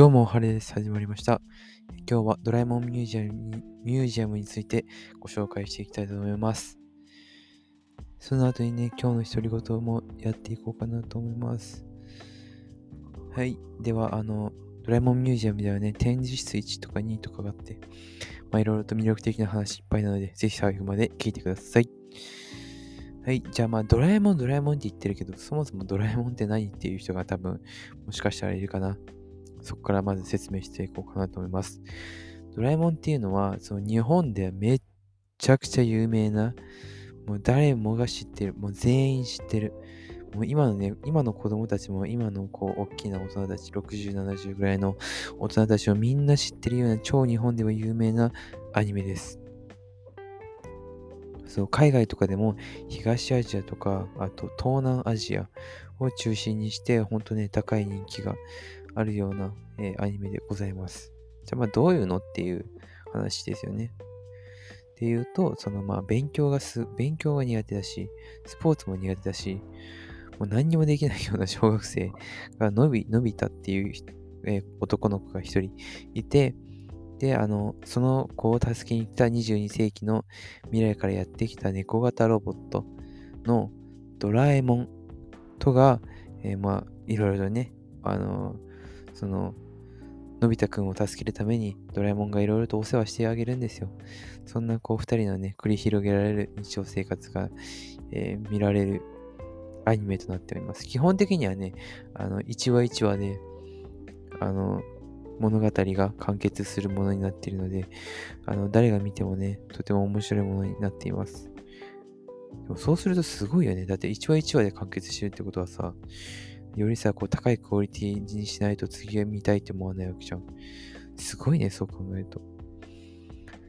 どうも、晴れです。始まりました。今日はドラえもんミュージアムにミュージアムについてご紹介していきたいと思います。その後にね、今日の独り言もやっていこうかなと思います。はい。では、あの、ドラえもんミュージアムではね、展示室1とか2とかがあって、まあ、いろいろと魅力的な話いっぱいなので、ぜひ最後まで聞いてください。はい。じゃあまあ、ドラえもん、ドラえもんって言ってるけど、そもそもドラえもんって何っていう人が多分、もしかしたらいるかな。そこからまず説明していこうかなと思います。ドラえもんっていうのは、その日本ではめっちゃくちゃ有名な、もう誰もが知ってる、もう全員知ってる。もう今のね、今の子供たちも、今のこう、大きな大人たち、60、70ぐらいの大人たちをみんな知ってるような超日本では有名なアニメです。そう、海外とかでも東アジアとか、あと東南アジアを中心にして、ほんとね、高い人気があるような、えー、アニメでございます。じゃあまあどういうのっていう話ですよね。っていうと、そのまあ勉強がす、勉強が苦手だし、スポーツも苦手だし、もう何にもできないような小学生が伸び、伸びたっていう、えー、男の子が一人いて、で、あの、その子を助けに来た22世紀の未来からやってきた猫型ロボットのドラえもんとが、えー、まあ、いろいろね、あのその、のび太くんを助けるためにドラえもんがいろいろとお世話してあげるんですよ。そんなこう二人のね、繰り広げられる日常生活が、えー、見られるアニメとなっております。基本的にはね、あの、1話1話で、あの、物語が完結するものになっているので、あの、誰が見てもね、とても面白いものになっています。でもそうするとすごいよね。だって1話1話で完結してるってことはさ、よりさ、こう高いクオリティにしないと次は見たいって思わないわけじゃん。すごいね、そう考えると。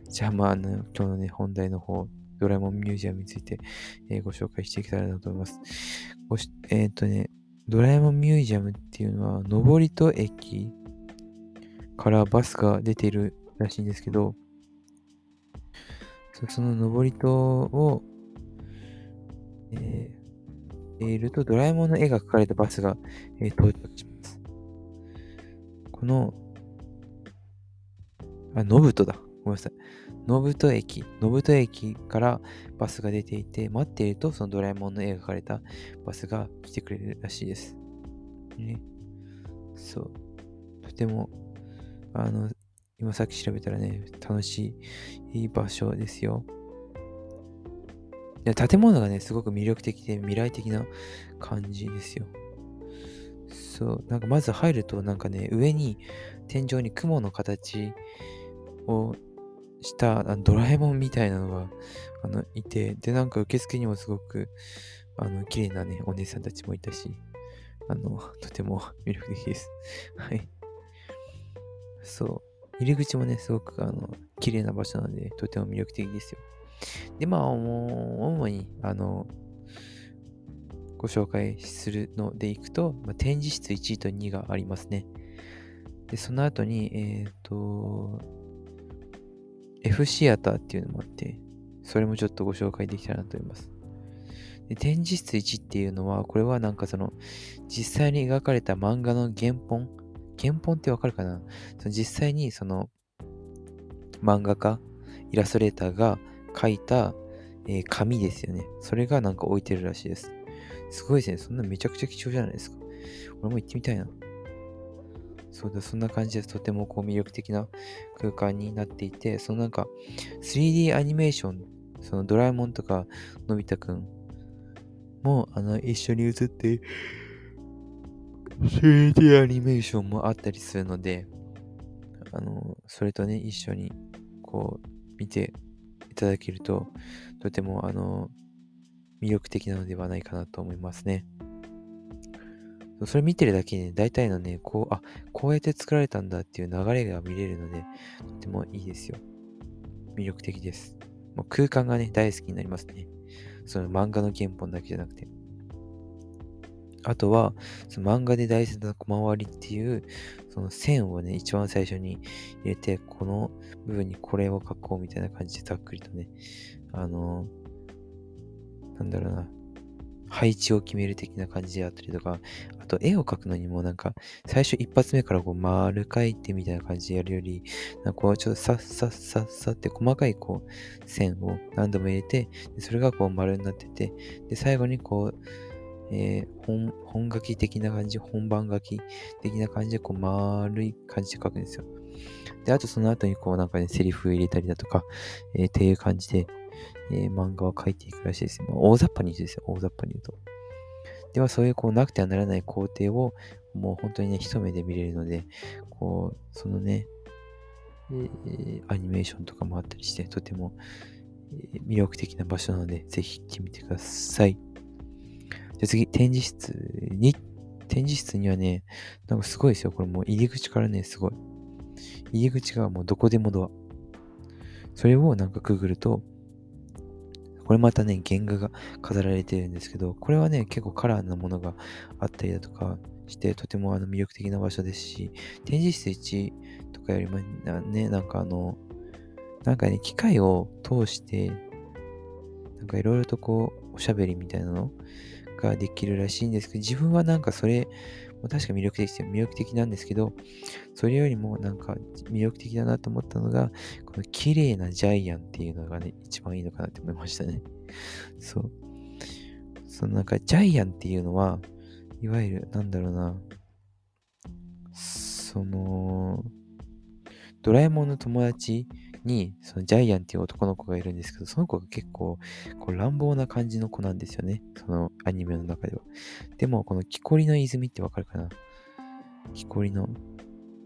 じゃあまあ、あの、今日のね、本題の方、ドラえもんミュージアムについて、えー、ご紹介していけたらなと思います。ごしえっ、ー、とね、ドラえもんミュージアムっていうのは、登戸駅からバスが出ているらしいんですけど、その登戸を、えーていると、ドラえもんの絵が描かれたバスが、えー、到着します。この、あ、ノブトだ。ごめんなさい。ノブト駅、ノブト駅からバスが出ていて、待っていると、そのドラえもんの絵が描かれたバスが来てくれるらしいです。ね。そう。とても、あの、今さっき調べたらね、楽しい場所ですよ。で建物がね、すごく魅力的で未来的な感じですよ。そう、なんかまず入ると、なんかね、上に天井に雲の形をしたドラえもんみたいなのがあのいて、で、なんか受付にもすごくあの綺麗なね、お姉さんたちもいたし、あの、とても魅力的です。はい。そう。入り口もね、すごくあの綺麗な場所なので、とても魅力的ですよ。で、まあ、主に、あの、ご紹介するのでいくと、まあ、展示室1と2がありますね。で、その後に、えっ、ー、と、F シアターっていうのもあって、それもちょっとご紹介できたらなと思います。で展示室1っていうのは、これはなんかその、実際に描かれた漫画の原本？原本ってわかるかな？その実際にその、漫画家、イラストレーターが書いた、えー、紙ですよね。それがなんか置いてるらしいです。すごいですね。そんなめちゃくちゃ貴重じゃないですか。俺も行ってみたいな。そうだ、そんな感じです。とてもこう魅力的な空間になっていて、そのなんか 3D アニメーション、そのドラえもんとかのび太くんもあの一緒に映って 3D アニメーションもあったりするので、あの、それとね、一緒にこう見ていただけると、とてもあの、魅力的なのではないかなと思いますね。それ見てるだけで、ね、大体のね、こう、あ、こうやって作られたんだっていう流れが見れるので、とてもいいですよ。魅力的です。もう空間がね、大好きになりますね。その漫画の原本だけじゃなくて。あとは、その漫画で大切な小回りっていう、その線をね、一番最初に入れて、この部分にこれを書こうみたいな感じでざっくりとね、あの、なんだろうな、配置を決める的な感じであったりとか、あと絵を描くのにもなんか、最初一発目からこう丸描いてみたいな感じでやるより、なんかこうちょっとさっさっさっさって細かいこう線を何度も入れて、それがこう丸になってて、で、最後にこう、えー、本、本書き的な感じ、本番書き的な感じでこう丸い感じで書くんですよ。で、あとその後にこうなんかね、セリフを入れたりだとか、えー、っていう感じで、えー、漫画を描いていくらしいです。まあ、大雑把に言うとですよ。大雑把に言うと。では、そういうこうなくてはならない工程をもう本当にね、一目で見れるので、こう、そのね、アニメーションとかもあったりして、とても、え、魅力的な場所なので、ぜひ行ってみてください。で、次、展示室に、展示室にはね、なんかすごいですよ。これもう入り口からね、すごい。入り口がもうどこでもドア。それをなんかくぐると、これまたね、原画が飾られてるんですけど、これはね、結構カラーなものがあったりだとかして、とてもあの魅力的な場所ですし、展示室1とかよりもね、なんかあの、なんかね、機械を通して、なんかいろいろとこう、おしゃべりみたいなのができるらしいんですけど、自分はなんかそれ、確か魅力的ですよ。魅力的なんですけど、それよりもなんか魅力的だなと思ったのが、この綺麗なジャイアンっていうのがね、一番いいのかなって思いましたね。そう。そのなんかジャイアンっていうのは、いわゆるなんだろうな、その、ドラえもんの友達に、そのジャイアンっていう男の子がいるんですけど、その子が結構、こう乱暴な感じの子なんですよね。そのアニメの中では。でも、この木こりの泉ってわかるかな？木こりの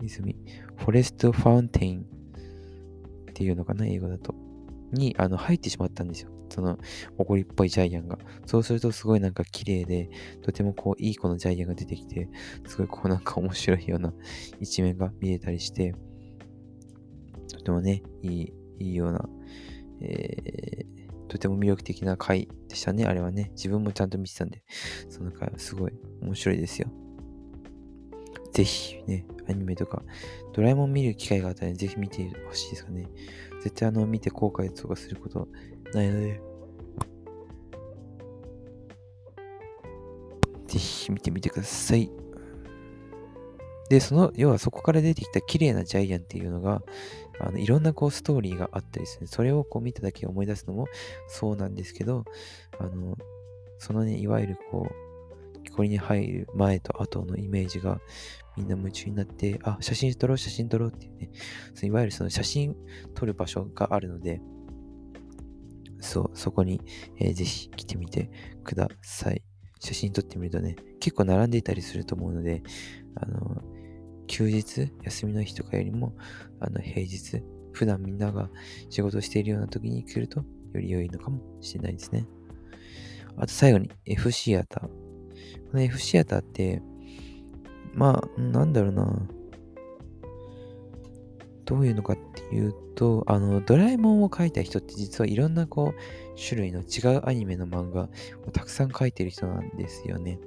泉。フォレストファウンテインっていうのかな、英語だと。に、あの、入ってしまったんですよ。その、怒りっぽいジャイアンが。そうすると、すごいなんか綺麗で、とてもこう、いい子のジャイアンが出てきて、すごいこうなんか面白いような一面が見えたりして、とてもね、いい、いいような、えー、とても魅力的な回でしたね、あれはね。自分もちゃんと見てたんで、その回はすごい面白いですよ。ぜひね、アニメとか、ドラえもん見る機会があったら、ぜひ見てほしいですかね。絶対あの、見て後悔とかすることないので、ぜひ見てみてください。で、その、要はそこから出てきた綺麗なジャイアンっていうのが、あのいろんなこうストーリーがあったりする。それをこう見ただけ思い出すのもそうなんですけど、あの、そのね、いわゆるこう、これに入る前と後のイメージがみんな夢中になって、あ、写真撮ろう、写真撮ろうっていうね、そのいわゆるその写真撮る場所があるので、そう、そこに、えー、ぜひ来てみてください。写真撮ってみるとね、結構並んでいたりすると思うので、あの、休日、休みの日とかよりも、あの、平日、普段みんなが仕事しているような時に来ると、より良いのかもしれないですね。あと最後に F シアター。この F シアターって、まあ、なんだろうな。どういうのかっていうと、あの、ドラえもんを描いた人って実はいろんなこう、種類の違うアニメの漫画をたくさん描いてる人なんですよね。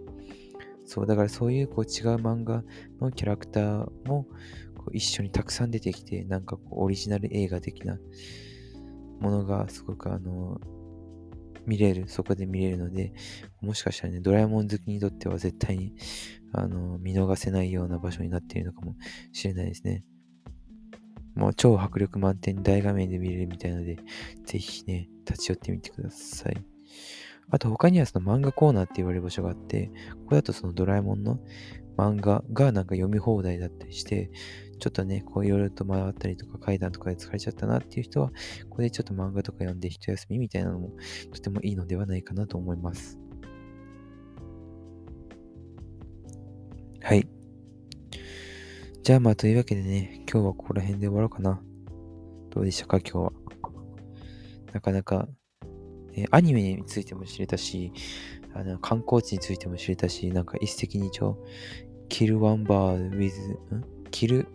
そう、だからそういうこう違う漫画のキャラクターもこう一緒にたくさん出てきて、なんかこうオリジナル映画的なものがすごくあの、見れる、そこで見れるので、もしかしたらね、ドラえもん好きにとっては絶対に、あの、見逃せないような場所になっているのかもしれないですね。もう超迫力満点大画面で見れるみたいなので、ぜひね、立ち寄ってみてください。あと他にはその漫画コーナーって言われる場所があって、ここだとそのドラえもんの漫画がなんか読み放題だったりして、ちょっとね、こういろいろと回ったりとか階段とかで疲れちゃったなっていう人は、ここでちょっと漫画とか読んで一休みみたいなのもとてもいいのではないかなと思います。はい。じゃあまあというわけでね、今日はここら辺で終わろうかな。どうでしたか今日は。なかなかえ、アニメについても知れたし、あの観光地についても知れたし、なんか一石二鳥、キルワンバー with、ん？キル、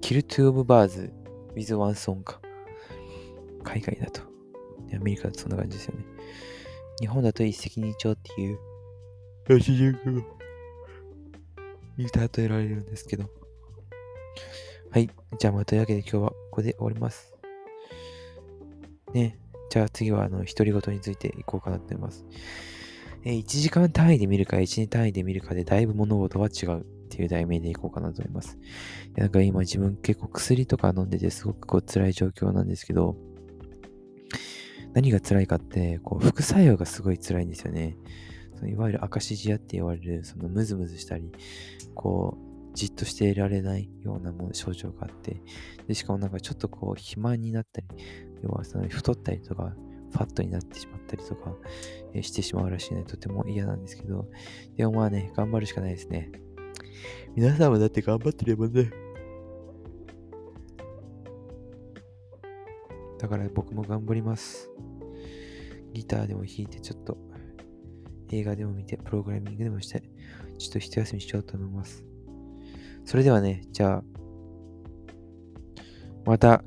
キルトゥーオブバーズ with ワンソンか。海外だと。アメリカだとそんな感じですよね。日本だと一石二鳥っていう、ヤシジクに例えられるんですけど。はい。じゃあまあというわけで今日はここで終わります。ね、じゃあ次は、あの、独り言についていこうかなと思います。えー、1時間単位で見るか、1年単位で見るかで、だいぶ物事は違うっていう題名でいこうかなと思います。なんか今自分結構薬とか飲んでてすごくこう辛い状況なんですけど、何が辛いかって、こう副作用がすごい辛いんですよね。そのいわゆる赤指示屋って言われる、そのムズムズしたり、こう、じっとしていられないようなも症状があって、で、しかもなんかちょっとこう、肥満になったり、要はその太ったりとか、ファットになってしまったりとか、してしまうらしいので、とても嫌なんですけど、でもまあね、頑張るしかないですね。皆さんもだって頑張ってればね。だから僕も頑張ります。ギターでも弾いて、ちょっと映画でも見て、プログラミングでもして、ちょっと一休みしようと思います。それではね、じゃあ、また、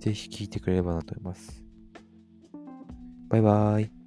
ぜひ聴いてくれればなと思います。バイバーイ。